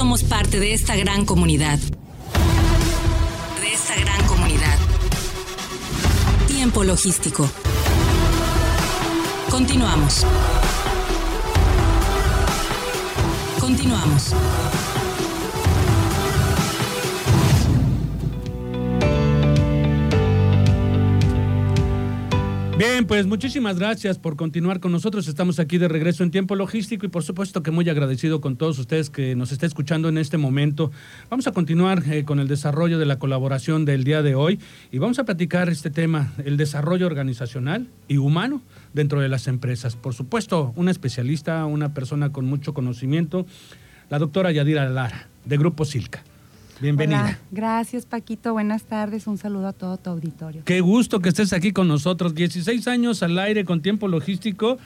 somos parte de esta gran comunidad. De esta gran comunidad. Tiempo logístico. Continuamos. Continuamos. Bien, pues muchísimas gracias por continuar con nosotros. Estamos aquí de regreso en tiempo logístico y por supuesto que muy agradecido con todos ustedes que nos estén escuchando en este momento. Vamos a continuar eh, con el desarrollo de la colaboración del día de hoy y vamos a platicar este tema, el desarrollo organizacional y humano dentro de las empresas. Por supuesto, una especialista, una persona con mucho conocimiento, la doctora Yadira Lara, de Grupo Silca. Bienvenida. Hola. Gracias, Paquito. Buenas tardes. Un saludo a todo tu auditorio. Qué gusto que estés aquí con nosotros. 16 años al aire con tiempo logístico.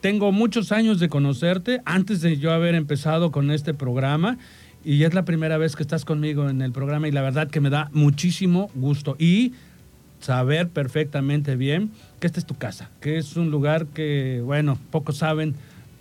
Tengo muchos años de conocerte antes de yo haber empezado con este programa y es la primera vez que estás conmigo en el programa y la verdad que me da muchísimo gusto y saber perfectamente bien que esta es tu casa, que es un lugar que, bueno, pocos saben,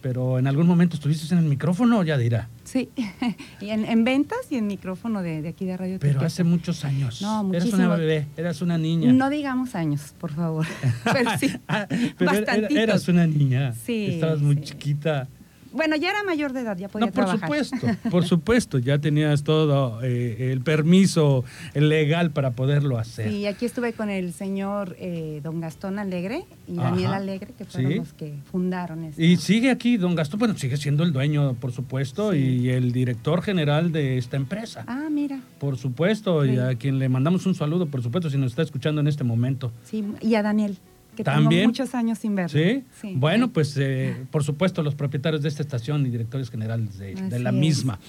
pero en algún momento estuviste en el micrófono, ya dirá. Sí, y en, en, ventas y en micrófono de, de aquí de Radio Pero hace muchos años. No, Eras muchísimo. una bebé, eras una niña. No digamos años, por favor. Pero sí, Ah, Pero era- bastantitos. eras una niña. Sí, Estabas muy sí. chiquita. Bueno, ya era mayor de edad, ya podía No, por trabajar. supuesto, por supuesto. Ya tenías todo eh, el permiso legal para poderlo hacer. Sí, aquí estuve con el señor eh, don Gastón Alegre y Ajá. Daniel Alegre, que fueron Sí. los que fundaron esto. Y sigue aquí don Gastón, bueno, sigue siendo el dueño, por supuesto, Sí. y el director general de esta empresa. Ah, mira. Por supuesto, y a quien le mandamos un saludo, por supuesto, si nos está escuchando en este momento. Sí, y a Daniel, que ¿También? tengo muchos años sin verlo. ¿Sí? Sí. Bueno, pues eh, por supuesto los propietarios de esta estación y directores generales de, de la es.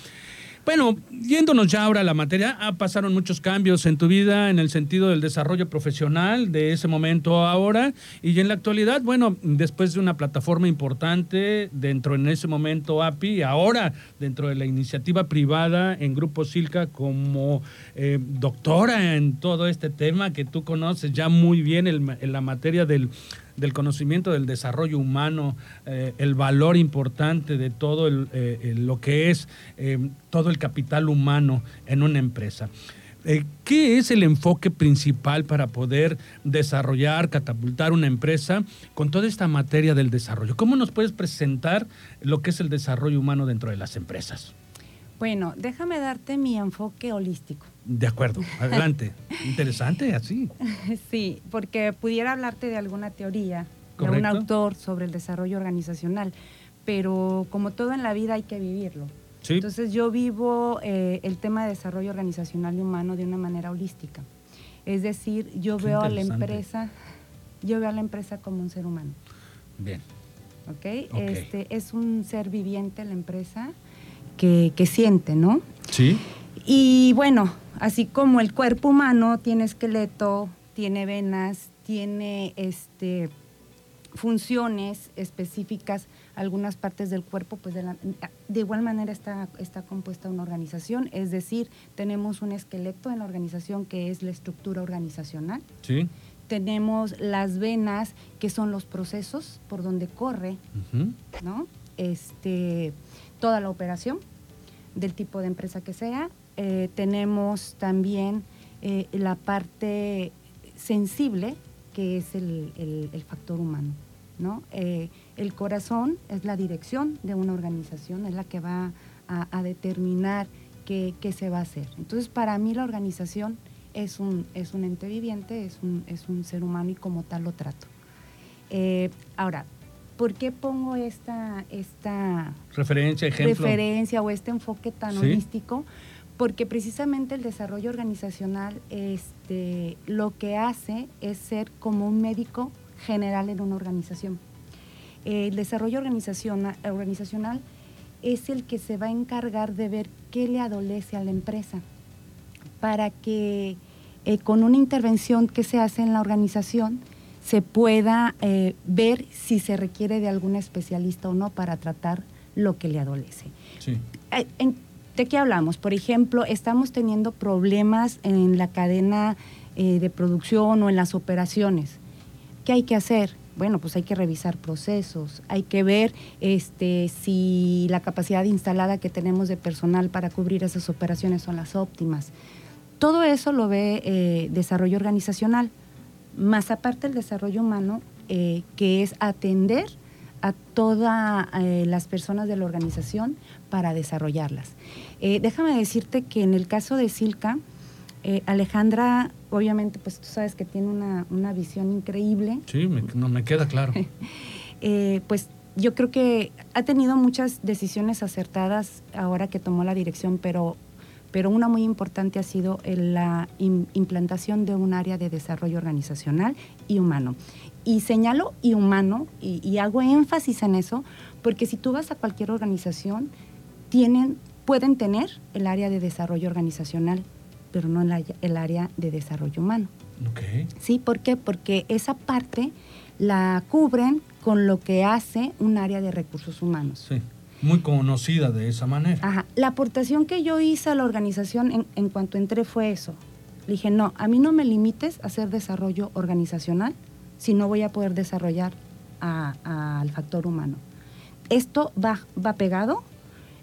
Bueno, yéndonos ya ahora a la materia, ah, pasaron muchos cambios en tu vida en el sentido del desarrollo profesional de ese momento a ahora y en la actualidad, bueno, después de una plataforma importante dentro en ese momento API, ahora dentro de la iniciativa privada en Grupo Silca como eh, doctora en todo este tema que tú conoces ya muy bien en la materia del del conocimiento del desarrollo humano, eh, el valor importante de todo el, eh, eh, lo que es todo el capital humano en una empresa. ¿Qué es el enfoque principal para poder desarrollar, catapultar una empresa con toda esta materia del desarrollo? ¿Cómo nos puedes presentar lo que es el desarrollo humano dentro de las empresas? Bueno, déjame darte mi enfoque holístico. De acuerdo, adelante. Interesante, así. Sí, porque pudiera hablarte de alguna teoría, de un autor sobre el desarrollo organizacional, pero como todo en la vida hay que vivirlo. Sí. Entonces yo vivo eh, el tema de desarrollo organizacional y humano de una manera holística. Es decir, yo Qué veo a la empresa, yo veo a la empresa como un ser humano. Bien. ¿ok? Este, es un ser viviente la empresa que, que siente, ¿no? Sí. Y bueno, así como el cuerpo humano tiene esqueleto, tiene venas, tiene este funciones específicas, algunas partes del cuerpo, pues de, la- de igual manera está, está compuesta una organización, es decir, tenemos un esqueleto en la organización que es la estructura organizacional, Sí. tenemos las venas que son los procesos por donde corre. ¿no? Este, toda la operación del tipo de empresa que sea. Eh, tenemos también eh, la parte sensible, que es el, el- el factor humano. ¿no? Eh, el corazón es la dirección de una organización, es la que va a, a determinar qué, qué se va a hacer. Entonces, para mí la organización es un, es un ente viviente, es un, es un ser humano y como tal lo trato. Eh, ahora, ¿por qué pongo esta, esta Referencia, ejemplo. referencia o este enfoque tan Sí. holístico? Porque precisamente el desarrollo organizacional este, lo que hace es ser como un médico general en una organización. El desarrollo organizaciona- organizacional es el que se va a encargar de ver qué le adolece a la empresa para que eh, con una intervención que se hace en la organización se pueda eh, ver si se requiere de algún especialista o no para tratar lo que le adolece. Sí. En- ¿De qué hablamos? Por ejemplo, estamos teniendo problemas en la cadena eh, de producción o en las operaciones. ¿Qué hay que hacer? bueno, pues hay que revisar procesos, hay que ver este, si la capacidad instalada que tenemos de personal para cubrir esas operaciones son las óptimas. Todo eso lo ve eh, desarrollo organizacional, más aparte el desarrollo humano, eh, que es atender a todas eh, las personas de la organización para desarrollarlas. déjame decirte que en el caso de Silca, Alejandra, obviamente, pues tú sabes que tiene una, visión increíble. Sí, no me queda claro. pues yo creo que ha tenido muchas decisiones acertadas ahora que tomó la dirección, pero pero una muy importante ha sido la implantación de un área de desarrollo organizacional y humano. Y señalo y humano, y, hago énfasis en eso, porque si tú vas a cualquier organización, tienen, pueden tener el área de desarrollo organizacional, pero no el, área de desarrollo humano. Okay. ¿Sí? ¿Por qué? Porque esa parte la cubren con lo que hace un área de recursos humanos. Sí muy conocida de esa manera. Ajá. La aportación que yo hice a la organización en, cuanto entré fue eso. Le dije, no, a mí no me limites a hacer desarrollo organizacional si no voy a poder desarrollar al factor humano. Esto va, va pegado.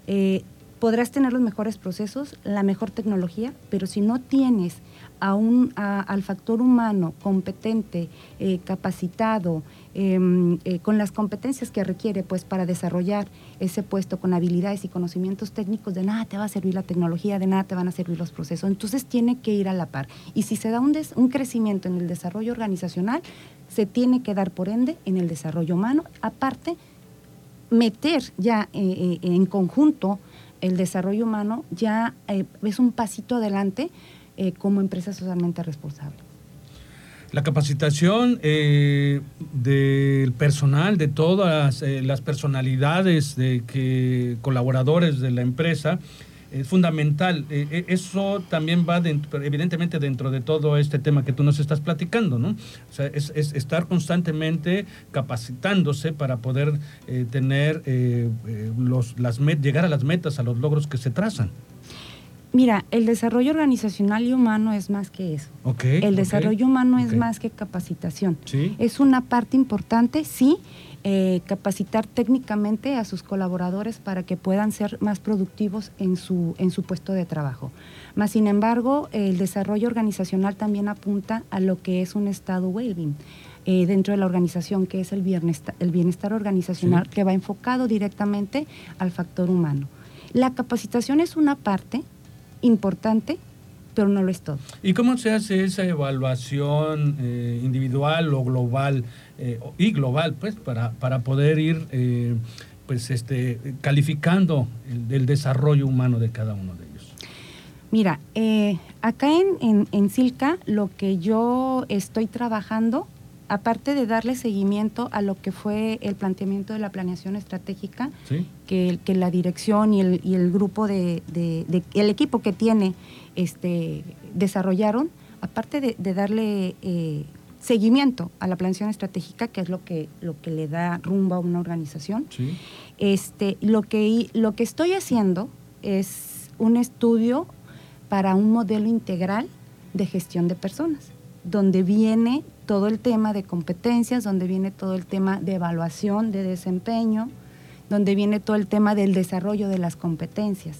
Eh, podrás tener los mejores procesos, la mejor tecnología, pero si no tienes a un, al factor humano competente, eh, capacitado, em, eh, con las competencias que requiere pues, para desarrollar ese puesto con habilidades y conocimientos técnicos, de nada te va a servir la tecnología, de nada te van a servir los procesos. Entonces tiene que ir a la par. Y si se da un, un crecimiento en el desarrollo organizacional, se tiene que dar por ende en el desarrollo humano. Aparte, meter ya eh, en conjunto el desarrollo humano ya es un pasito adelante eh, como empresa socialmente responsable. La capacitación eh, del personal, de todas eh, las personalidades de que colaboradores de la empresa, es fundamental. eso también va evidentemente dentro de todo este tema que tú nos estás platicando, ¿no? O sea, es, estar constantemente capacitándose para poder tener los, las llegar a las metas, a los logros que se trazan. Mira, el desarrollo organizacional y humano es más que eso. el desarrollo humano es más que capacitación. Es una parte importante, sí, eh, capacitar técnicamente a sus colaboradores para que puedan ser más productivos en su, en su puesto de trabajo. Más sin embargo, el desarrollo organizacional también apunta a lo que es un estado well-being. Eh, dentro de la organización, que es el bienestar, el bienestar organizacional, que va enfocado directamente al factor humano. La capacitación es una parte, importante, pero no lo es todo. ¿Y cómo se hace esa evaluación eh, individual o global eh, y global, pues, para, para poder ir eh, pues, este, calificando el, desarrollo humano de cada uno de ellos? Mira, acá en, en, Silca lo que yo estoy trabajando aparte de darle seguimiento a lo que fue el planteamiento de la planeación estratégica, que, que, la dirección y el, y el grupo de, el equipo que tiene este, desarrollaron, aparte de, darle eh, seguimiento a la planeación estratégica, que es lo que, lo que le da rumbo a una organización, este, lo, que, lo que estoy haciendo es un estudio para un modelo integral de gestión de personas, donde viene todo el tema de competencias, donde viene todo el tema de evaluación de desempeño, donde viene todo el tema del desarrollo de las competencias.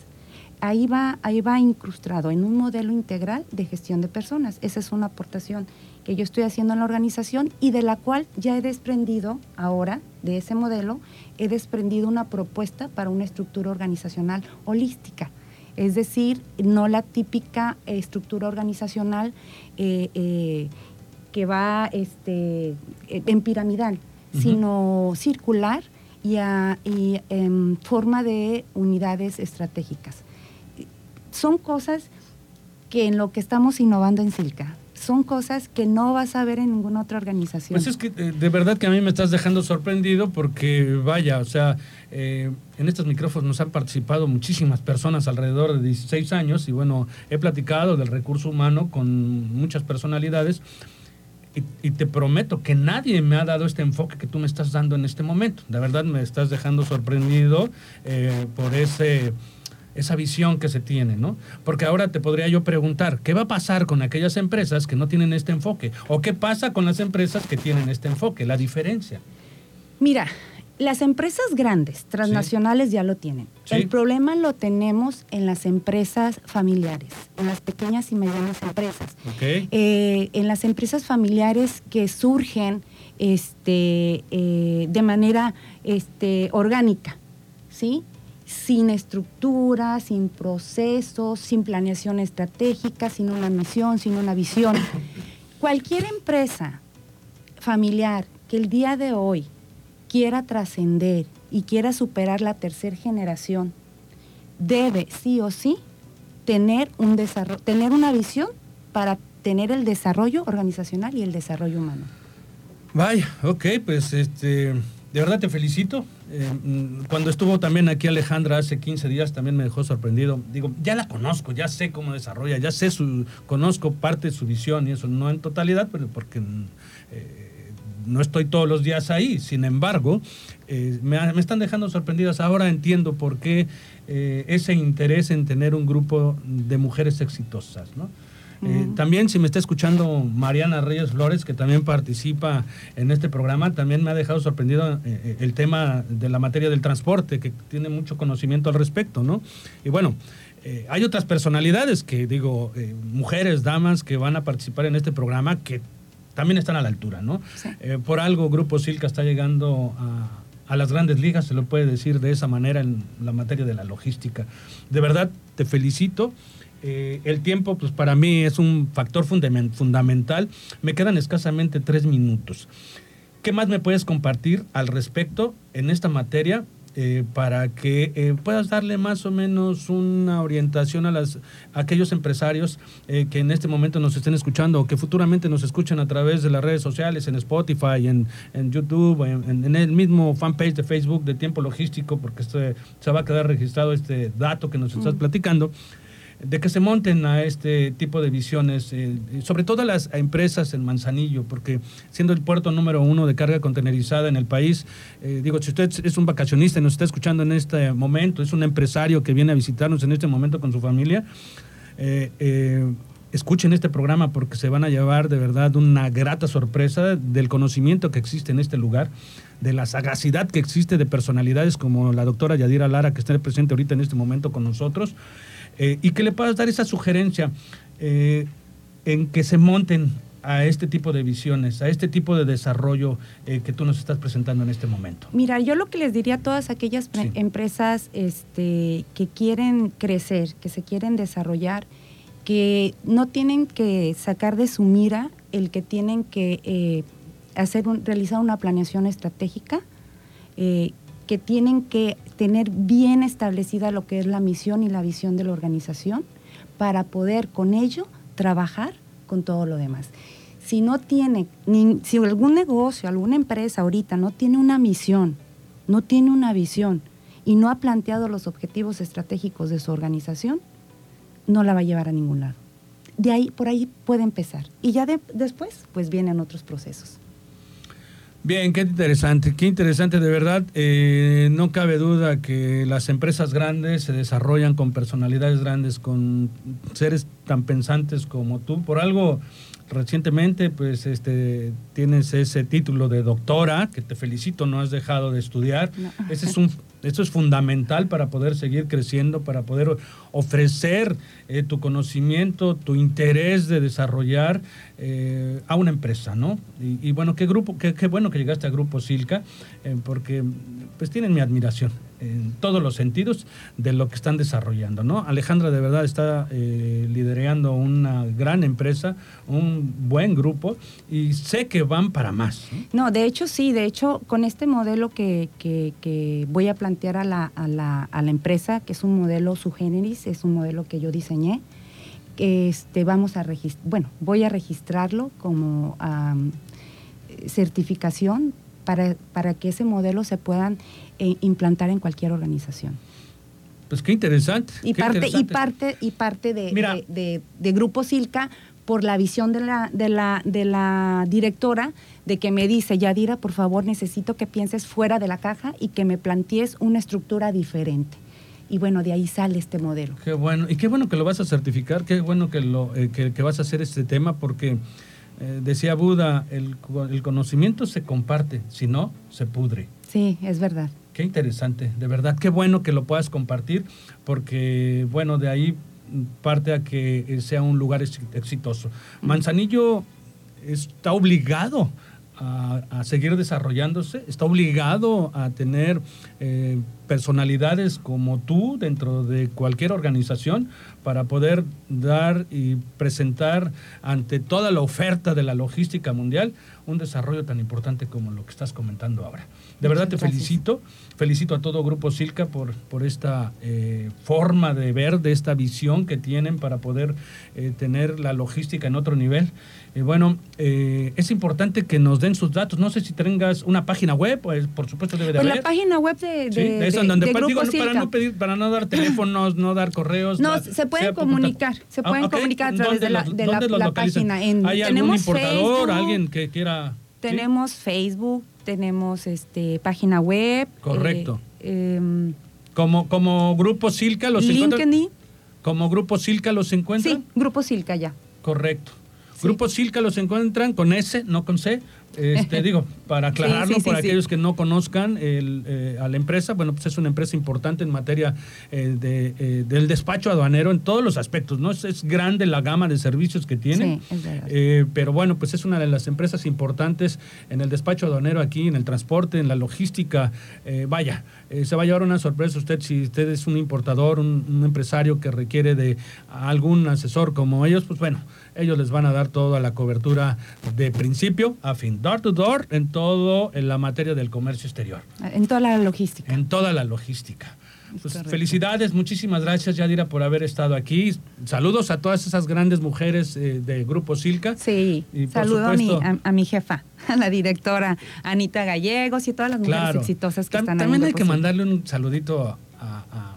Ahí va, ahí va incrustado en un modelo integral de gestión de personas. Esa es una aportación que yo estoy haciendo en la organización y de la cual ya he desprendido ahora de ese modelo, he desprendido una propuesta para una estructura organizacional holística. Es decir, no la típica estructura organizacional eh, eh, que va este, en piramidal, sino circular y, en forma de unidades estratégicas. Son cosas que en lo que estamos innovando en Silca, son cosas que no vas a ver en ninguna otra organización. Pues es que eh, de verdad que a mí me estás dejando sorprendido porque vaya, o sea, eh, en estos micrófonos nos han participado muchísimas personas alrededor de 16 años y bueno, he platicado del recurso humano con muchas personalidades y, te prometo que nadie me ha dado este enfoque que tú me estás dando en este momento. De verdad me estás dejando sorprendido eh, por ese esa visión que se tiene, ¿no? Porque ahora te podría yo preguntar, ¿qué va a pasar con aquellas empresas que no tienen este enfoque? ¿O qué pasa con las empresas que tienen este enfoque? La diferencia. Mira, las empresas grandes, transnacionales, ya lo tienen. El problema lo tenemos en las empresas familiares, en las pequeñas y medianas empresas. Eh, en las empresas familiares que surgen este, eh, de manera este, orgánica, ¿sí? Sin estructura, sin procesos, sin planeación estratégica, sin una misión, sin una visión. Cualquier empresa familiar que el día de hoy quiera trascender y quiera superar la tercera generación, debe sí o sí tener, un desarrollo, tener una visión para tener el desarrollo organizacional y el desarrollo humano. Vaya, ok, pues este, de verdad te felicito. Eh, mm, cuando estuvo también aquí Alejandra hace 15 días también me dejó sorprendido. Digo, ya la conozco, ya sé cómo desarrolla, ya sé su, conozco parte de su visión y eso, no en totalidad, pero porque mm, eh, no estoy todos los días ahí. Sin embargo, eh, me, me, están dejando sorprendidas. Ahora entiendo por qué ese interés en tener un grupo de mujeres exitosas, ¿no? Eh, también si me está escuchando Mariana Reyes Flores, que también participa en este programa, también me ha dejado sorprendido eh, eh, el tema de la materia del transporte, que tiene mucho conocimiento al respecto, ¿no? Y bueno, hay otras personalidades que digo, mujeres, damas, que van a participar en este programa que también están a la altura, ¿no? por algo Grupo Silca está llegando a, a las grandes ligas, se lo puede decir de esa manera en la materia de la logística. De verdad, te felicito. Eh, el tiempo, pues para mí es un factor fundamental. Me quedan escasamente tres minutos. ¿Qué más me puedes compartir al respecto en esta materia eh, para que eh, puedas darle más o menos una orientación a, las, aquellos empresarios que en este momento nos estén escuchando o que futuramente nos escuchen a través de las redes sociales, en Spotify, en, YouTube, en, el mismo fanpage de Facebook de Tiempo Logístico, porque se va a quedar registrado este dato que nos estás mm. platicando de que se monten a este tipo de visiones, eh, sobre todo las empresas en Manzanillo, porque siendo el puerto número uno de carga contenerizada en el país, eh, digo, si usted es un vacacionista y nos está escuchando en este momento, es un empresario que viene a visitarnos en este momento con su familia, eh, escuchen este programa porque se van a llevar de verdad una grata sorpresa del conocimiento que existe en este lugar, de la sagacidad que existe de personalidades como la doctora Yadira Lara, que está presente ahorita en este momento con nosotros. Eh, y que le puedas dar esa sugerencia eh, en que se monten a este tipo de visiones, a este tipo de desarrollo eh, que tú nos estás presentando en este momento? Mira, yo lo que les diría a todas aquellas empresas este, que quieren crecer, que se quieren desarrollar, que no tienen que sacar de su mira el que tienen que hacer realizar una planeación estratégica, que tienen que tener bien establecida lo que es la misión y la visión de la organización para poder con ello trabajar con todo lo demás. Si no tiene, si algún negocio, alguna empresa ahorita no tiene una misión, no tiene una visión y no ha planteado los objetivos estratégicos de su organización, no la va a llevar a ningún lado. De ahí, por ahí puede empezar. Y ya después, pues vienen otros procesos. Bien, qué interesante, qué interesante de verdad. Eh, no cabe duda que las empresas grandes se desarrollan con personalidades grandes, con seres tan pensantes como tú. Por algo, recientemente, pues, este, tienes ese título de doctora, que te felicito, no has dejado de estudiar. Ese es un esto es fundamental para poder seguir creciendo, para poder ofrecer eh, tu conocimiento, tu interés de desarrollar eh, a una empresa, ¿no? Y, bueno, qué grupo, qué, bueno que llegaste a Grupo Silca, eh, porque pues tienen mi admiración en todos los sentidos de lo que están desarrollando, ¿no? Alejandra de verdad está liderando una gran empresa, un buen grupo y sé que van para más. No, de hecho sí, de hecho con este modelo que, que, voy a plantear a la, a, la, a la empresa, que es un modelo es un modelo que yo diseñé. Este, vamos a bueno, voy a registrarlo como certificación para, para, que ese modelo se puedan eh, implantar en cualquier organización. Pues qué interesante. Y parte, y parte, y parte de, de, de, Grupo Silca por la visión de la, de la, de la directora de que me dice, Yadira, por favor, necesito que pienses fuera de la caja y que me plantees una estructura diferente. Y bueno, de ahí sale este modelo. Qué bueno, y qué bueno que lo vas a certificar, qué bueno que, lo, eh, que, vas a hacer este tema, porque eh, decía Buda, el, el conocimiento se comparte, si no, se pudre. Sí, es verdad. Qué interesante, de verdad, qué bueno que lo puedas compartir, porque bueno, de ahí parte a que sea un lugar exitoso. Manzanillo está obligado a, seguir desarrollándose, está obligado a tener eh, personalidades como tú dentro de cualquier organización para poder dar y presentar ante toda la oferta de la logística mundial un desarrollo tan importante como lo que estás comentando ahora. De verdad te felicito, felicito a todo Grupo Silca por, por esta eh, forma de ver, de esta visión que tienen para poder eh, tener la logística en otro nivel. Y bueno, eh, es importante que nos den sus datos. No sé si tengas una página web, pues por supuesto debe de pues haber. la página web de, de, sí, donde Grupo para no pedir, para no dar teléfonos, no dar correos. No, se pueden comunicar, se ah, pueden comunicar a través de la, de la, página. En, ¿Hay algún importador, alguien que quiera? Tenemos Facebook, tenemos este página web. Correcto. Eh, em, como, como Grupo Silca los LinkedIn. ¿Como Grupo Silca los encuentran? Sí, Grupo Silca ya. Correcto. Grupo Silca los encuentran con S, no con C. Este, digo, para aclararlo, para aquellos que no conozcan eh, a la empresa, bueno, pues es una empresa importante en materia eh, de, eh, del despacho aduanero en todos los aspectos, ¿no? Es, grande la gama de servicios que tiene, pero bueno, pues es una de las empresas importantes en el despacho aduanero aquí, en el transporte, en la logística. vaya, se va a llevar una sorpresa usted si usted es un importador, un empresario que requiere de algún asesor como ellos, pues bueno, ellos les van a dar toda la cobertura de principio a fin, door to door, en todo en la materia del comercio exterior. En toda la logística. En toda la logística. Pues felicidades, muchísimas gracias Yadira por haber estado aquí. Saludos a todas esas grandes mujeres eh, de Grupo Silca. Sí, y saludo a, mi, a, mi, jefa, a la directora Anita Gallegos y todas las mujeres exitosas que están ahí. También hay que mandarle un saludito a,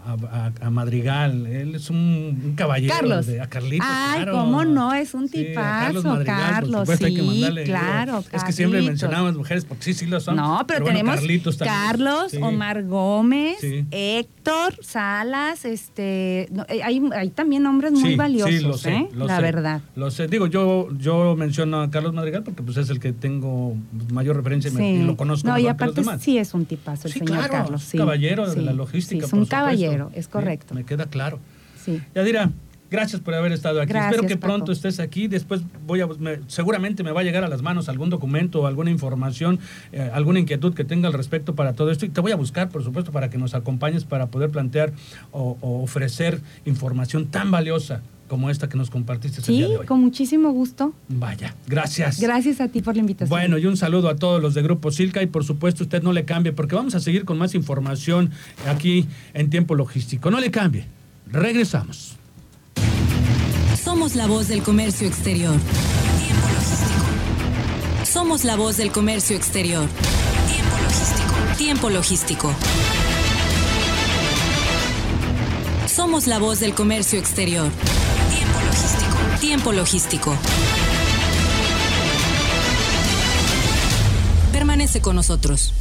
Madrigal. Él es un, caballero. Carlos. De, a Carlitos. Ay, cómo no, es un tipazo, Carlos. sí, claro. Es que siempre mencionamos mujeres porque sí, sí lo son. No, pero, tenemos Carlos, Omar Gómez, Héctor Salas, este, eh, hay, hay, también nombres muy valiosos, lo sé, ¿eh? la verdad. Lo sé, digo, yo, yo menciono a Carlos Madrigal porque pues es el que tengo mayor referencia y, lo conozco. No, y aparte sí es un tipazo el señor Carlos. Sí, caballero de la logística. es un caballero es correcto. me queda claro. Sí. Yadira, gracias por haber estado aquí. Espero que pronto estés aquí. Después voy a, seguramente me va a llegar a las manos algún documento, alguna información, eh, alguna inquietud que tenga al respecto para todo esto. Y te voy a buscar, por supuesto, para que nos acompañes para poder plantear o, ofrecer información tan valiosa como esta que nos compartiste sí, el día de hoy. con muchísimo gusto. Vaya, gracias. Gracias a ti por la invitación. Bueno, y un saludo a todos los de Grupo Silca y por supuesto usted no le cambie porque vamos a seguir con más información aquí en Tiempo Logístico. No le cambie. Regresamos. Somos la voz del comercio exterior. Tiempo Logístico. Somos la voz del comercio exterior. Tiempo Logístico. Tiempo Logístico. Somos la voz del comercio exterior. Tiempo logístico. Permanece con nosotros.